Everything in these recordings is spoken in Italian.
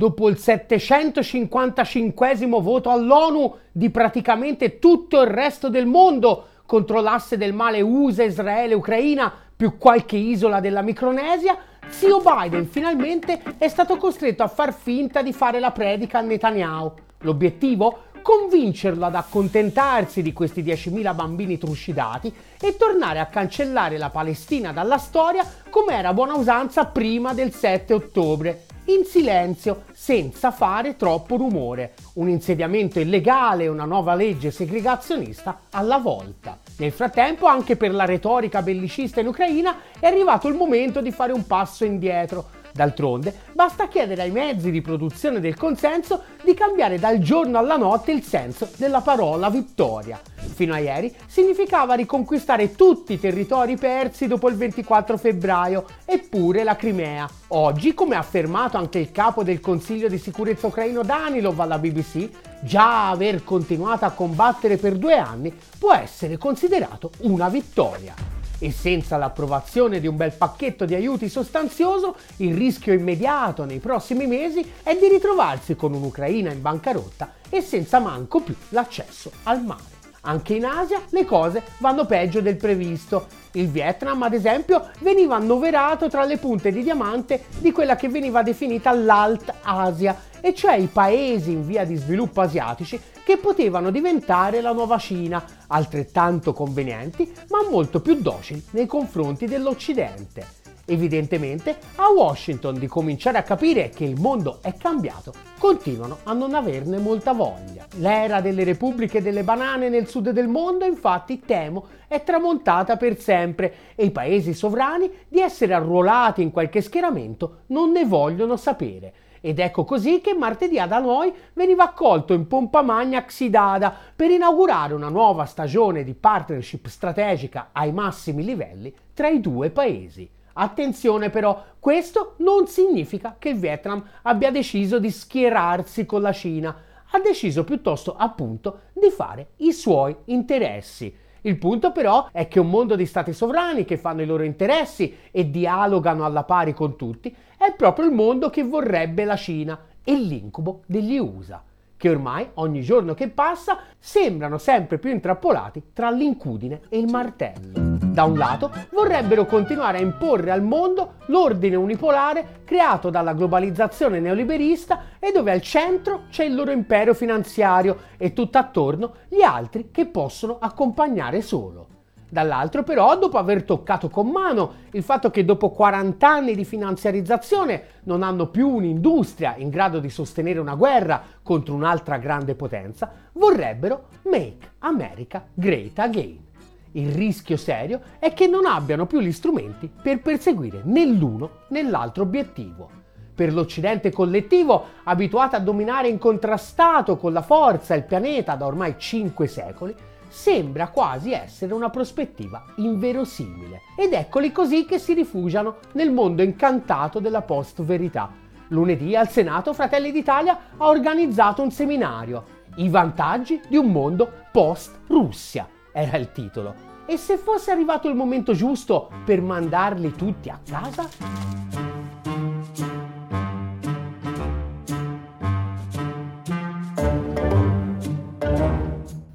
dopo il 755 voto all'ONU di praticamente tutto il resto del mondo contro l'asse del male USA, Israele, Ucraina, più qualche isola della Micronesia, zio Biden finalmente è stato costretto a far finta di fare la predica a Netanyahu. L'obiettivo? Convincerlo ad accontentarsi di questi 10.000 bambini truscidati e tornare a cancellare la Palestina dalla storia come era buona usanza prima del 7 ottobre in silenzio, senza fare troppo rumore. Un insediamento illegale e una nuova legge segregazionista alla volta. Nel frattempo, anche per la retorica bellicista in Ucraina, è arrivato il momento di fare un passo indietro D'altronde, basta chiedere ai mezzi di produzione del consenso di cambiare dal giorno alla notte il senso della parola vittoria. Fino a ieri significava riconquistare tutti i territori persi dopo il 24 febbraio, eppure la Crimea. Oggi, come ha affermato anche il capo del Consiglio di sicurezza ucraino Danilov alla BBC, già aver continuato a combattere per due anni può essere considerato una vittoria e senza l'approvazione di un bel pacchetto di aiuti sostanzioso, il rischio immediato nei prossimi mesi è di ritrovarsi con un'Ucraina in bancarotta e senza manco più l'accesso al mare. Anche in Asia le cose vanno peggio del previsto. Il Vietnam, ad esempio, veniva annoverato tra le punte di diamante di quella che veniva definita l'Alt Asia, e cioè i paesi in via di sviluppo asiatici che potevano diventare la nuova Cina, altrettanto convenienti ma molto più docili nei confronti dell'Occidente. Evidentemente a Washington di cominciare a capire che il mondo è cambiato, continuano a non averne molta voglia. L'era delle repubbliche delle banane nel sud del mondo, infatti, temo, è tramontata per sempre e i paesi sovrani di essere arruolati in qualche schieramento non ne vogliono sapere ed ecco così che martedì da noi veniva accolto in pompa magna Xidada per inaugurare una nuova stagione di partnership strategica ai massimi livelli tra i due paesi. Attenzione però, questo non significa che il Vietnam abbia deciso di schierarsi con la Cina, ha deciso piuttosto appunto di fare i suoi interessi. Il punto però è che un mondo di stati sovrani che fanno i loro interessi e dialogano alla pari con tutti è proprio il mondo che vorrebbe la Cina e l'incubo degli USA, che ormai ogni giorno che passa sembrano sempre più intrappolati tra l'incudine e il martello. Da un lato vorrebbero continuare a imporre al mondo l'ordine unipolare creato dalla globalizzazione neoliberista e dove al centro c'è il loro impero finanziario e tutt'attorno gli altri che possono accompagnare solo. Dall'altro però, dopo aver toccato con mano il fatto che dopo 40 anni di finanziarizzazione non hanno più un'industria in grado di sostenere una guerra contro un'altra grande potenza, vorrebbero Make America Great Again. Il rischio serio è che non abbiano più gli strumenti per perseguire né l'uno né l'altro obiettivo. Per l'Occidente collettivo, abituato a dominare incontrastato con la forza il pianeta da ormai cinque secoli, sembra quasi essere una prospettiva inverosimile. Ed eccoli così che si rifugiano nel mondo incantato della post-verità. Lunedì al Senato Fratelli d'Italia ha organizzato un seminario, I vantaggi di un mondo post-Russia era il titolo. E se fosse arrivato il momento giusto per mandarli tutti a casa?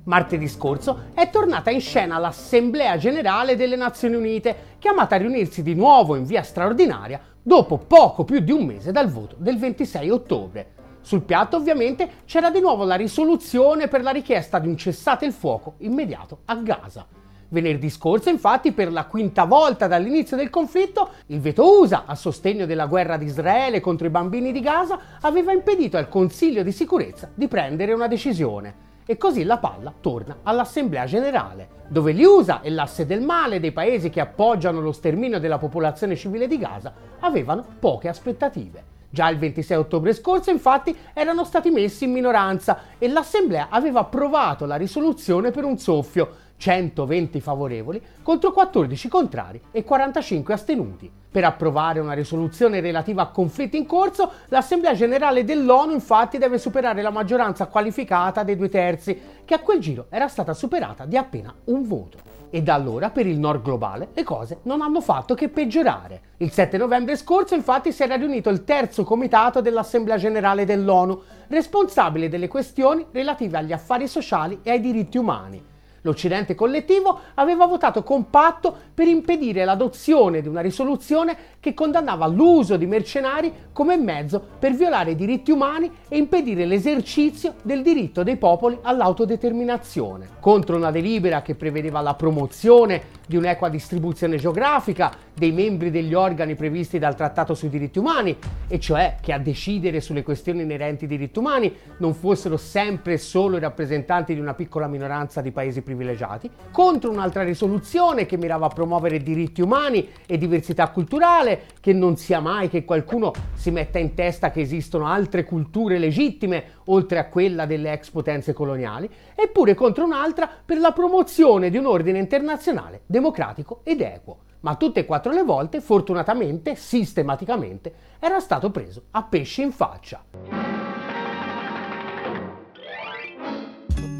Martedì scorso è tornata in scena l'Assemblea Generale delle Nazioni Unite, chiamata a riunirsi di nuovo in via straordinaria dopo poco più di un mese dal voto del 26 ottobre. Sul piatto ovviamente c'era di nuovo la risoluzione per la richiesta di un cessate il fuoco immediato a Gaza. Venerdì scorso, infatti, per la quinta volta dall'inizio del conflitto, il veto USA a sostegno della guerra di Israele contro i bambini di Gaza aveva impedito al Consiglio di sicurezza di prendere una decisione. E così la palla torna all'Assemblea generale, dove gli USA e l'asse del male dei paesi che appoggiano lo sterminio della popolazione civile di Gaza avevano poche aspettative. Già il 26 ottobre scorso, infatti, erano stati messi in minoranza e l'Assemblea aveva approvato la risoluzione per un soffio, 120 favorevoli contro 14 contrari e 45 astenuti. Per approvare una risoluzione relativa a conflitti in corso, l'Assemblea generale dell'ONU infatti deve superare la maggioranza qualificata dei due terzi, che a quel giro era stata superata di appena un voto. E da allora per il nord globale le cose non hanno fatto che peggiorare. Il 7 novembre scorso infatti si era riunito il terzo comitato dell'Assemblea generale dell'ONU, responsabile delle questioni relative agli affari sociali e ai diritti umani L'Occidente collettivo aveva votato compatto per impedire l'adozione di una risoluzione che condannava l'uso di mercenari come mezzo per violare i diritti umani e impedire l'esercizio del diritto dei popoli all'autodeterminazione, contro una delibera che prevedeva la promozione di un'equa distribuzione geografica dei membri degli organi previsti dal Trattato sui diritti umani, e cioè che a decidere sulle questioni inerenti ai diritti umani non fossero sempre solo i rappresentanti di una piccola minoranza di paesi privilegiati, contro un'altra risoluzione che mirava a promuovere diritti umani e diversità culturale, che non sia mai che qualcuno si metta in testa che esistono altre culture legittime oltre a quella delle ex potenze coloniali, eppure contro un'altra per la promozione di un ordine internazionale democratico ed equo. Ma tutte e quattro le volte, fortunatamente, sistematicamente, era stato preso a pesci in faccia.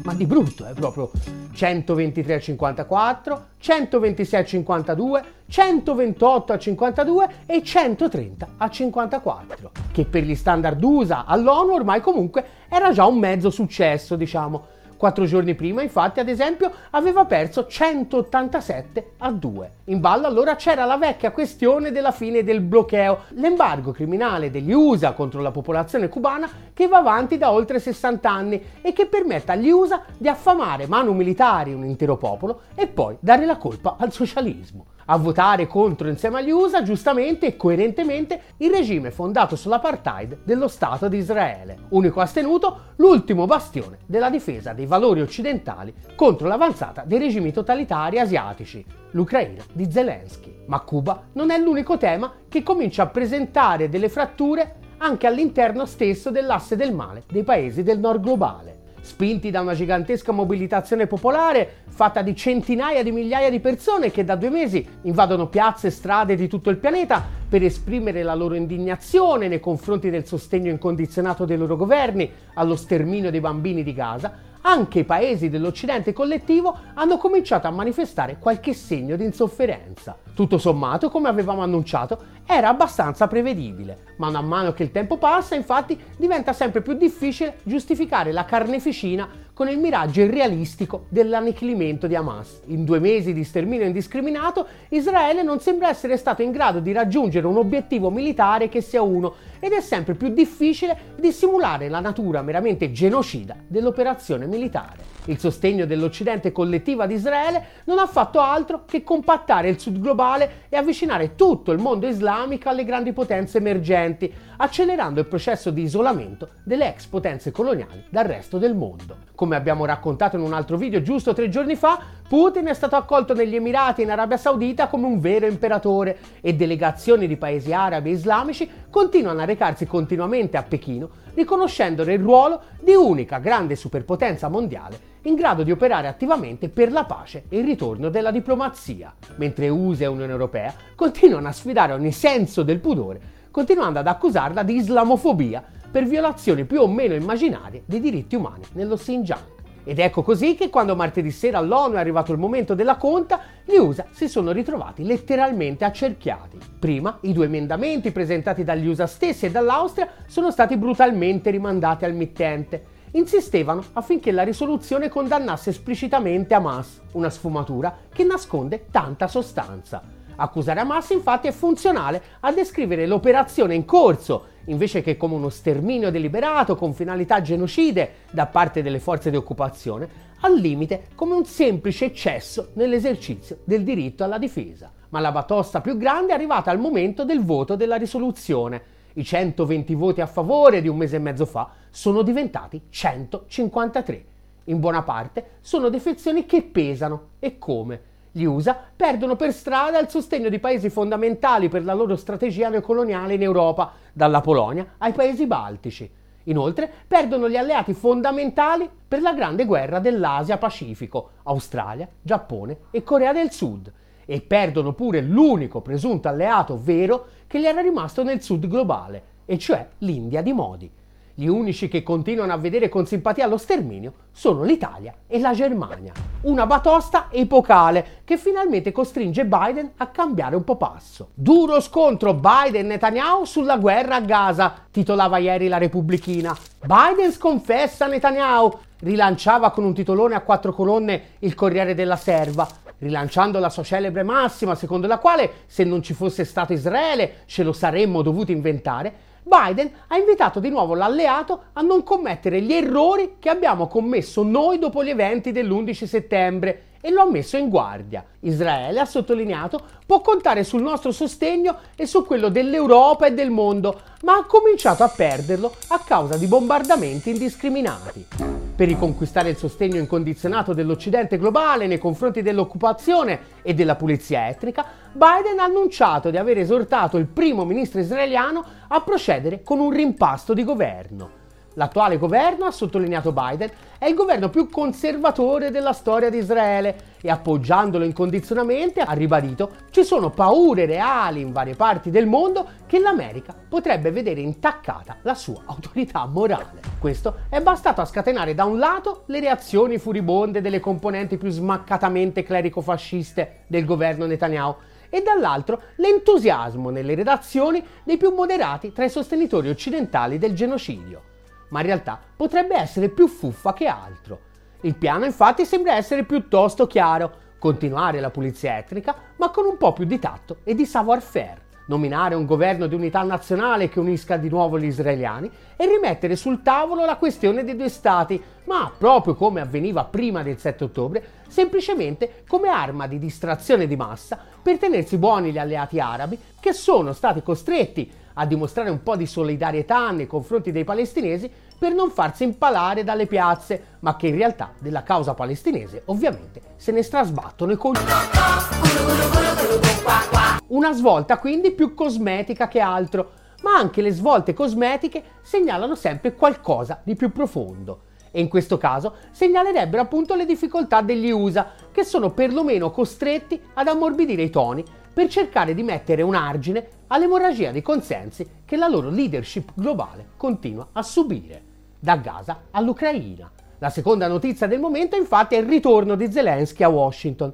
Ma di brutto, è proprio 123 a 54, 126 a 52, 128 a 52 e 130 a 54, che per gli standard USA all'ONU ormai comunque era già un mezzo successo, diciamo Quattro giorni prima, infatti, ad esempio, aveva perso 187 a 2. In ballo allora c'era la vecchia questione della fine del bloqueo, l'embargo criminale degli USA contro la popolazione cubana che va avanti da oltre 60 anni e che permette agli USA di affamare manu militari un intero popolo e poi dare la colpa al socialismo a votare contro insieme agli USA giustamente e coerentemente il regime fondato sull'apartheid dello Stato di Israele, unico astenuto l'ultimo bastione della difesa dei valori occidentali contro l'avanzata dei regimi totalitari asiatici, l'Ucraina di Zelensky. Ma Cuba non è l'unico tema che comincia a presentare delle fratture anche all'interno stesso dell'asse del male dei paesi del nord globale spinti da una gigantesca mobilitazione popolare fatta di centinaia di migliaia di persone che da due mesi invadono piazze e strade di tutto il pianeta per esprimere la loro indignazione nei confronti del sostegno incondizionato dei loro governi allo sterminio dei bambini di Gaza, anche i paesi dell'Occidente collettivo hanno cominciato a manifestare qualche segno di insofferenza. Tutto sommato, come avevamo annunciato, era abbastanza prevedibile, ma man mano che il tempo passa, infatti, diventa sempre più difficile giustificare la carneficina con il miraggio irrealistico dell'annichilimento di Hamas. In due mesi di sterminio indiscriminato, Israele non sembra essere stato in grado di raggiungere un obiettivo militare che sia uno ed è sempre più difficile dissimulare la natura meramente genocida dell'operazione militare. Il sostegno dell'Occidente collettivo ad Israele non ha fatto altro che compattare il sud globale e avvicinare tutto il mondo islamico alle grandi potenze emergenti, accelerando il processo di isolamento delle ex potenze coloniali dal resto del mondo. Come abbiamo raccontato in un altro video giusto tre giorni fa, Putin è stato accolto negli Emirati e in Arabia Saudita come un vero imperatore e delegazioni di paesi arabi e islamici continuano a recarsi continuamente a Pechino riconoscendone il ruolo di unica grande superpotenza mondiale in grado di operare attivamente per la pace e il ritorno della diplomazia, mentre USA e Unione Europea continuano a sfidare ogni senso del pudore, continuando ad accusarla di islamofobia per violazioni più o meno immaginarie dei diritti umani nello Xinjiang. Ed ecco così che quando martedì sera all'ONU è arrivato il momento della conta, gli USA si sono ritrovati letteralmente accerchiati. Prima, i due emendamenti presentati dagli USA stessi e dall'Austria sono stati brutalmente rimandati al mittente. Insistevano affinché la risoluzione condannasse esplicitamente Hamas, una sfumatura che nasconde tanta sostanza. Accusare Hamas infatti è funzionale a descrivere l'operazione in corso invece che come uno sterminio deliberato con finalità genocide da parte delle forze di occupazione, al limite come un semplice eccesso nell'esercizio del diritto alla difesa. Ma la batosta più grande è arrivata al momento del voto della risoluzione. I 120 voti a favore di un mese e mezzo fa sono diventati 153. In buona parte sono defezioni che pesano e come gli USA perdono per strada il sostegno di paesi fondamentali per la loro strategia neocoloniale in Europa, dalla Polonia ai paesi baltici. Inoltre perdono gli alleati fondamentali per la grande guerra dell'Asia-Pacifico, Australia, Giappone e Corea del Sud, e perdono pure l'unico presunto alleato vero che gli era rimasto nel sud globale, e cioè l'India di Modi. Gli unici che continuano a vedere con simpatia lo sterminio sono l'Italia e la Germania. Una batosta epocale che finalmente costringe Biden a cambiare un po' passo. Duro scontro Biden-Netanyahu sulla guerra a Gaza, titolava ieri la Repubblichina. Biden sconfessa Netanyahu, rilanciava con un titolone a quattro colonne il Corriere della Serva rilanciando la sua celebre massima secondo la quale se non ci fosse stato Israele ce lo saremmo dovuto inventare, Biden ha invitato di nuovo l'alleato a non commettere gli errori che abbiamo commesso noi dopo gli eventi dell'11 settembre e lo ha messo in guardia. Israele, ha sottolineato, può contare sul nostro sostegno e su quello dell'Europa e del mondo, ma ha cominciato a perderlo a causa di bombardamenti indiscriminati per riconquistare il sostegno incondizionato dell'Occidente globale nei confronti dell'occupazione e della pulizia etnica, Biden ha annunciato di aver esortato il primo ministro israeliano a procedere con un rimpasto di governo. L'attuale governo, ha sottolineato Biden, è il governo più conservatore della storia di Israele e appoggiandolo incondizionatamente ha ribadito ci sono paure reali in varie parti del mondo che l'America potrebbe vedere intaccata la sua autorità morale. Questo è bastato a scatenare da un lato le reazioni furibonde delle componenti più smaccatamente clerico-fasciste del governo Netanyahu e dall'altro l'entusiasmo nelle redazioni dei più moderati tra i sostenitori occidentali del genocidio ma in realtà potrebbe essere più fuffa che altro. Il piano infatti sembra essere piuttosto chiaro, continuare la pulizia etnica, ma con un po' più di tatto e di savoir-faire, nominare un governo di unità nazionale che unisca di nuovo gli israeliani e rimettere sul tavolo la questione dei due stati, ma proprio come avveniva prima del 7 ottobre, semplicemente come arma di distrazione di massa per tenersi buoni gli alleati arabi che sono stati costretti a dimostrare un po' di solidarietà nei confronti dei palestinesi per non farsi impalare dalle piazze, ma che in realtà della causa palestinese ovviamente se ne strasbattono i coglioni. Una svolta quindi più cosmetica che altro, ma anche le svolte cosmetiche segnalano sempre qualcosa di più profondo. E in questo caso segnalerebbero appunto le difficoltà degli USA, che sono perlomeno costretti ad ammorbidire i toni per cercare di mettere un argine all'emorragia di consensi che la loro leadership globale continua a subire, da Gaza all'Ucraina. La seconda notizia del momento infatti è il ritorno di Zelensky a Washington.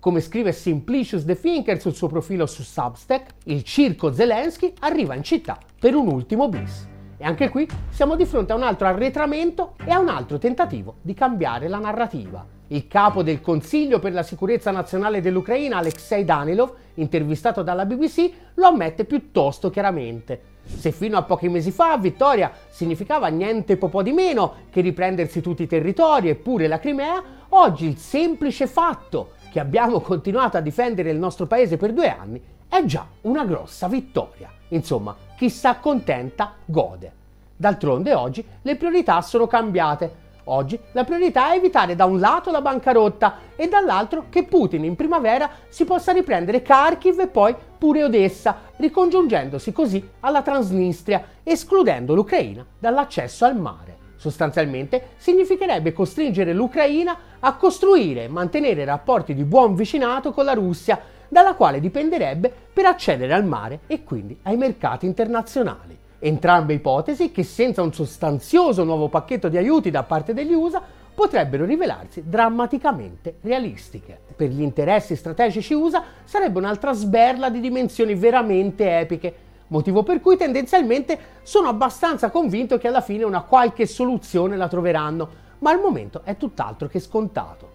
Come scrive Simplicius The Thinker sul suo profilo su Substack, il circo Zelensky arriva in città per un ultimo bis. E anche qui siamo di fronte a un altro arretramento e a un altro tentativo di cambiare la narrativa. Il capo del Consiglio per la sicurezza nazionale dell'Ucraina, Alexei Danilov, intervistato dalla BBC, lo ammette piuttosto chiaramente. Se fino a pochi mesi fa vittoria significava niente po' di meno che riprendersi tutti i territori e pure la Crimea, oggi il semplice fatto che abbiamo continuato a difendere il nostro paese per due anni è già una grossa vittoria. Insomma, chi si accontenta gode. D'altronde oggi le priorità sono cambiate Oggi la priorità è evitare da un lato la bancarotta e dall'altro che Putin in primavera si possa riprendere Kharkiv e poi pure Odessa, ricongiungendosi così alla Transnistria, escludendo l'Ucraina dall'accesso al mare. Sostanzialmente significherebbe costringere l'Ucraina a costruire e mantenere rapporti di buon vicinato con la Russia, dalla quale dipenderebbe per accedere al mare e quindi ai mercati internazionali. Entrambe ipotesi che senza un sostanzioso nuovo pacchetto di aiuti da parte degli USA potrebbero rivelarsi drammaticamente realistiche. Per gli interessi strategici USA sarebbe un'altra sberla di dimensioni veramente epiche, motivo per cui tendenzialmente sono abbastanza convinto che alla fine una qualche soluzione la troveranno, ma al momento è tutt'altro che scontato.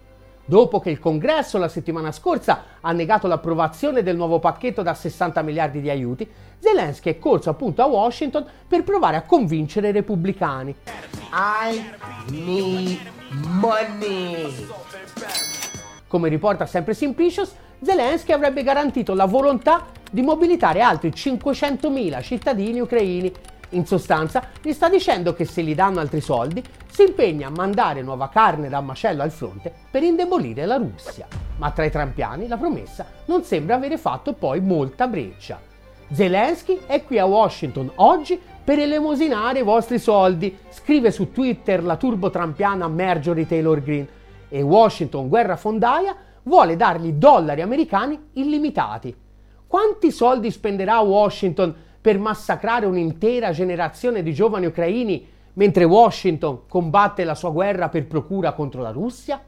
Dopo che il Congresso la settimana scorsa ha negato l'approvazione del nuovo pacchetto da 60 miliardi di aiuti, Zelensky è corso appunto a Washington per provare a convincere i repubblicani. I need money. Come riporta sempre Simplicius, Zelensky avrebbe garantito la volontà di mobilitare altri 500.000 cittadini ucraini in sostanza, gli sta dicendo che se gli danno altri soldi, si impegna a mandare nuova carne da macello al fronte per indebolire la Russia. Ma tra i trampiani la promessa non sembra avere fatto poi molta breccia. Zelensky è qui a Washington oggi per elemosinare i vostri soldi, scrive su Twitter la turbo-trampiana Marjorie Taylor Greene. E Washington, guerra fondaia, vuole dargli dollari americani illimitati. Quanti soldi spenderà Washington per massacrare un'intera generazione di giovani ucraini mentre Washington combatte la sua guerra per procura contro la Russia?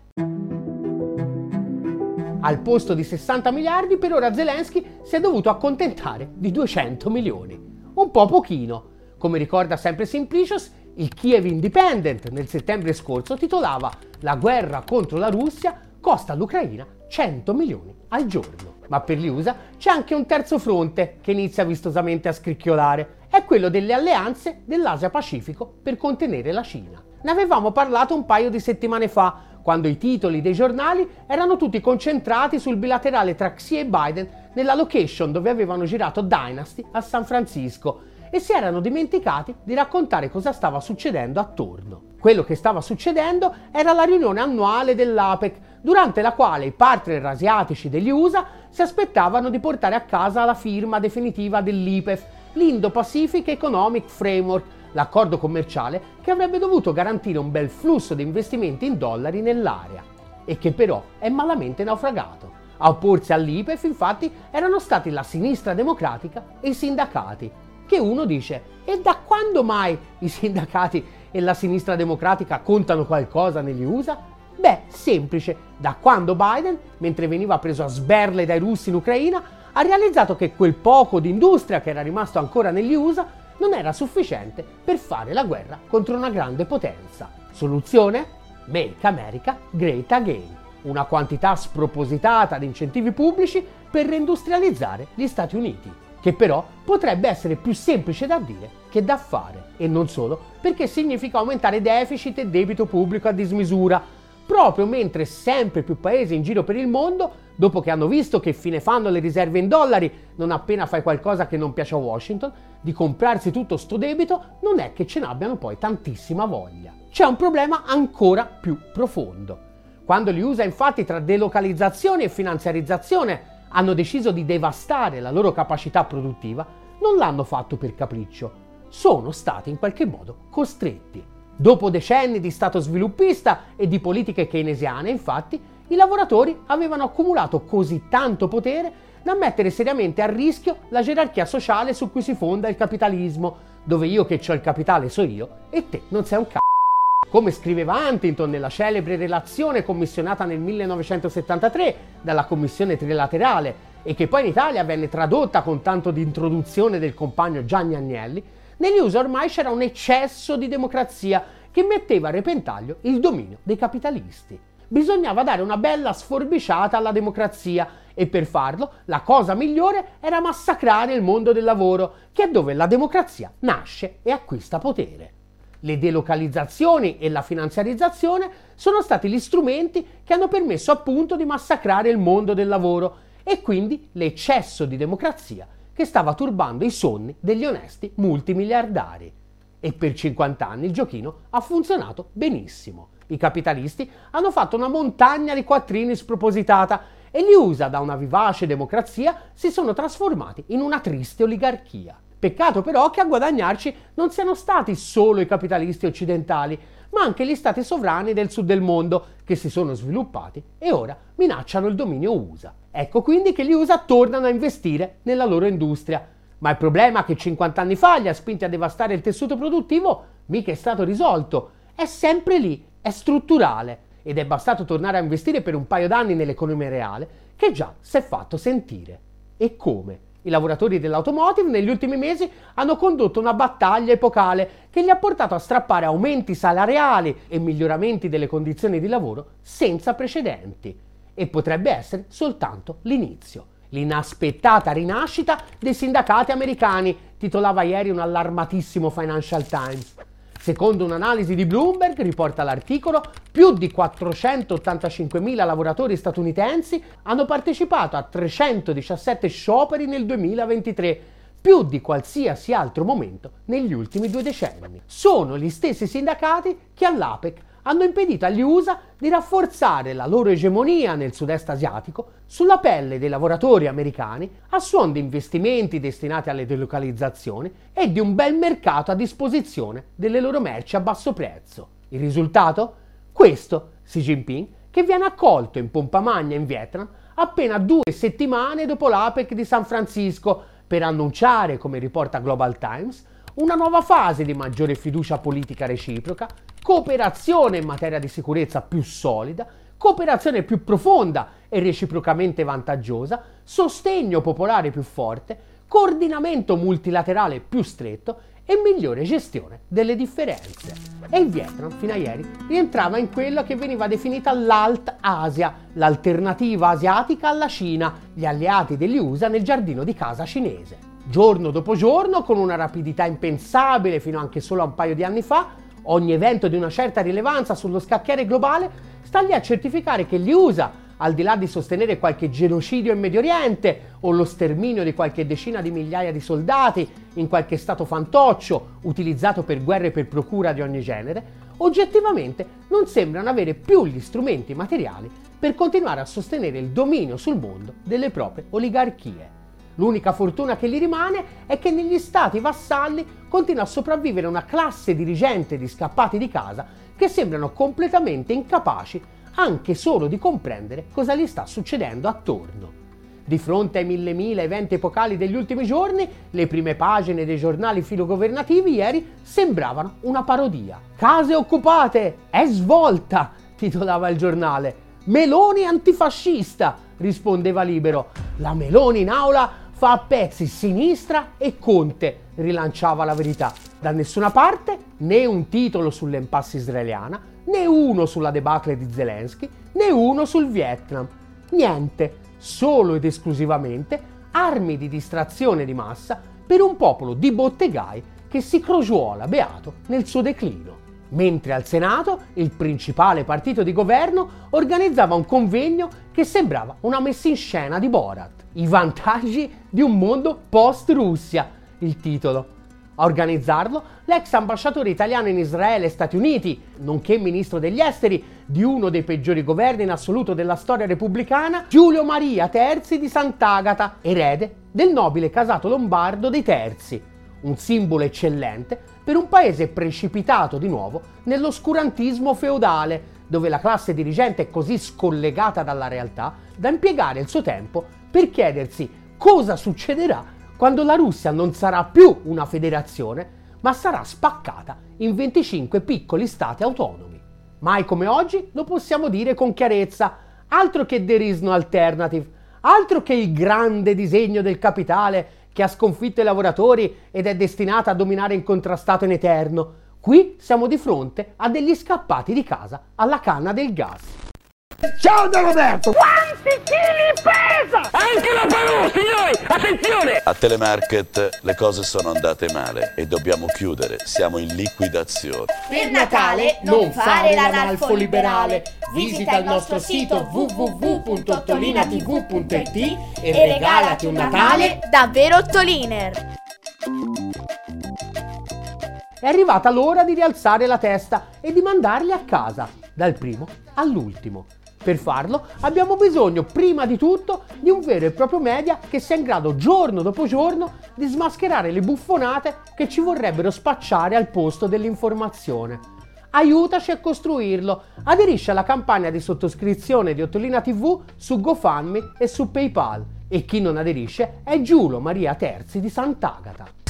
Al posto di 60 miliardi, per ora Zelensky si è dovuto accontentare di 200 milioni. Un po' pochino. Come ricorda sempre Simplicius, il Kiev Independent nel settembre scorso titolava La guerra contro la Russia costa all'Ucraina 100 milioni al giorno. Ma per gli USA c'è anche un terzo fronte che inizia vistosamente a scricchiolare. È quello delle alleanze dell'Asia-Pacifico per contenere la Cina. Ne avevamo parlato un paio di settimane fa, quando i titoli dei giornali erano tutti concentrati sul bilaterale tra Xi e Biden nella location dove avevano girato Dynasty a San Francisco e si erano dimenticati di raccontare cosa stava succedendo attorno. Quello che stava succedendo era la riunione annuale dell'APEC, durante la quale i partner asiatici degli USA si aspettavano di portare a casa la firma definitiva dell'IPEF, l'Indo-Pacific Economic Framework, l'accordo commerciale che avrebbe dovuto garantire un bel flusso di investimenti in dollari nell'area e che però è malamente naufragato. A opporsi all'IPEF infatti erano stati la sinistra democratica e i sindacati, che uno dice, e da quando mai i sindacati e la sinistra democratica contano qualcosa negli USA? Beh, semplice, da quando Biden, mentre veniva preso a sberle dai russi in Ucraina, ha realizzato che quel poco di industria che era rimasto ancora negli USA non era sufficiente per fare la guerra contro una grande potenza. Soluzione? Make America Great Again, una quantità spropositata di incentivi pubblici per reindustrializzare gli Stati Uniti che però potrebbe essere più semplice da dire che da fare, e non solo, perché significa aumentare deficit e debito pubblico a dismisura, proprio mentre sempre più paesi in giro per il mondo, dopo che hanno visto che fine fanno le riserve in dollari non appena fai qualcosa che non piace a Washington, di comprarsi tutto sto debito, non è che ce n'abbiano poi tantissima voglia. C'è un problema ancora più profondo. Quando li usa infatti tra delocalizzazione e finanziarizzazione hanno deciso di devastare la loro capacità produttiva, non l'hanno fatto per capriccio, sono stati in qualche modo costretti. Dopo decenni di Stato sviluppista e di politiche keynesiane, infatti, i lavoratori avevano accumulato così tanto potere da mettere seriamente a rischio la gerarchia sociale su cui si fonda il capitalismo, dove io che ho il capitale so io e te non sei un c***o. Come scriveva Huntington nella celebre relazione commissionata nel 1973 dalla Commissione Trilaterale e che poi in Italia venne tradotta con tanto di introduzione del compagno Gianni Agnelli, negli USA ormai c'era un eccesso di democrazia che metteva a repentaglio il dominio dei capitalisti. Bisognava dare una bella sforbiciata alla democrazia e per farlo la cosa migliore era massacrare il mondo del lavoro, che è dove la democrazia nasce e acquista potere. Le delocalizzazioni e la finanziarizzazione sono stati gli strumenti che hanno permesso appunto di massacrare il mondo del lavoro e quindi l'eccesso di democrazia che stava turbando i sonni degli onesti multimiliardari. E per 50 anni il giochino ha funzionato benissimo. I capitalisti hanno fatto una montagna di quattrini spropositata e gli USA da una vivace democrazia si sono trasformati in una triste oligarchia. Peccato però che a guadagnarci non siano stati solo i capitalisti occidentali, ma anche gli stati sovrani del sud del mondo che si sono sviluppati e ora minacciano il dominio USA. Ecco quindi che gli USA tornano a investire nella loro industria. Ma il problema che 50 anni fa li ha spinti a devastare il tessuto produttivo mica è stato risolto. È sempre lì, è strutturale ed è bastato tornare a investire per un paio d'anni nell'economia reale che già si è fatto sentire. E come? I lavoratori dell'automotive negli ultimi mesi hanno condotto una battaglia epocale che li ha portato a strappare aumenti salariali e miglioramenti delle condizioni di lavoro senza precedenti. E potrebbe essere soltanto l'inizio. L'inaspettata rinascita dei sindacati americani, titolava ieri un allarmatissimo Financial Times. Secondo un'analisi di Bloomberg, riporta l'articolo, più di 485.000 lavoratori statunitensi hanno partecipato a 317 scioperi nel 2023, più di qualsiasi altro momento negli ultimi due decenni. Sono gli stessi sindacati che all'APEC hanno impedito agli USA di rafforzare la loro egemonia nel sud-est asiatico sulla pelle dei lavoratori americani a suon di investimenti destinati alle delocalizzazioni e di un bel mercato a disposizione delle loro merci a basso prezzo. Il risultato? Questo, Xi Jinping, che viene accolto in pompa magna in Vietnam appena due settimane dopo l'APEC di San Francisco per annunciare, come riporta Global Times, una nuova fase di maggiore fiducia politica reciproca, cooperazione in materia di sicurezza più solida, cooperazione più profonda e reciprocamente vantaggiosa, sostegno popolare più forte, coordinamento multilaterale più stretto e migliore gestione delle differenze. E il Vietnam, fino a ieri, rientrava in quella che veniva definita l'Alt Asia, l'alternativa asiatica alla Cina, gli alleati degli USA nel giardino di casa cinese. Giorno dopo giorno, con una rapidità impensabile fino anche solo a un paio di anni fa, ogni evento di una certa rilevanza sullo scacchiere globale sta lì a certificare che gli USA, al di là di sostenere qualche genocidio in Medio Oriente o lo sterminio di qualche decina di migliaia di soldati in qualche stato fantoccio utilizzato per guerre per procura di ogni genere, oggettivamente non sembrano avere più gli strumenti materiali per continuare a sostenere il dominio sul mondo delle proprie oligarchie. L'unica fortuna che gli rimane è che negli stati vassalli continua a sopravvivere una classe dirigente di scappati di casa che sembrano completamente incapaci anche solo di comprendere cosa gli sta succedendo attorno. Di fronte ai mille mila eventi epocali degli ultimi giorni, le prime pagine dei giornali filogovernativi ieri sembravano una parodia. Case occupate! È svolta! titolava il giornale. Meloni antifascista! rispondeva Libero. La Meloni in aula fa a pezzi sinistra e Conte, rilanciava la verità. Da nessuna parte né un titolo sull'impasse israeliana, né uno sulla debacle di Zelensky, né uno sul Vietnam. Niente, solo ed esclusivamente armi di distrazione di massa per un popolo di bottegai che si crogiuola beato nel suo declino mentre al Senato il principale partito di governo organizzava un convegno che sembrava una messa in scena di Borat. I vantaggi di un mondo post-Russia, il titolo. A organizzarlo l'ex ambasciatore italiano in Israele e Stati Uniti, nonché ministro degli esteri di uno dei peggiori governi in assoluto della storia repubblicana, Giulio Maria Terzi di Sant'Agata, erede del nobile casato lombardo dei Terzi, un simbolo eccellente per un paese precipitato di nuovo nell'oscurantismo feudale, dove la classe dirigente è così scollegata dalla realtà da impiegare il suo tempo per chiedersi cosa succederà quando la Russia non sarà più una federazione, ma sarà spaccata in 25 piccoli stati autonomi. Mai come oggi lo possiamo dire con chiarezza, altro che there is no alternative, altro che il grande disegno del capitale che ha sconfitto i lavoratori ed è destinata a dominare incontrastato in eterno. Qui siamo di fronte a degli scappati di casa alla canna del gas. Ciao da Roberto! Quanti chili pesa? Anche la Palù, signori! Attenzione! A Telemarket le cose sono andate male e dobbiamo chiudere. Siamo in liquidazione. Per Natale non fare l'analfo liberale. Visita il nostro sito www.ottolinatv.it e regalati un Natale davvero Ottoliner. È arrivata l'ora di rialzare la testa e di mandarli a casa, dal primo all'ultimo. Per farlo abbiamo bisogno prima di tutto di un vero e proprio media che sia in grado giorno dopo giorno di smascherare le buffonate che ci vorrebbero spacciare al posto dell'informazione. Aiutaci a costruirlo. Aderisci alla campagna di sottoscrizione di Ottolina TV su GoFundMe e su PayPal. E chi non aderisce è Giulio Maria Terzi di Sant'Agata.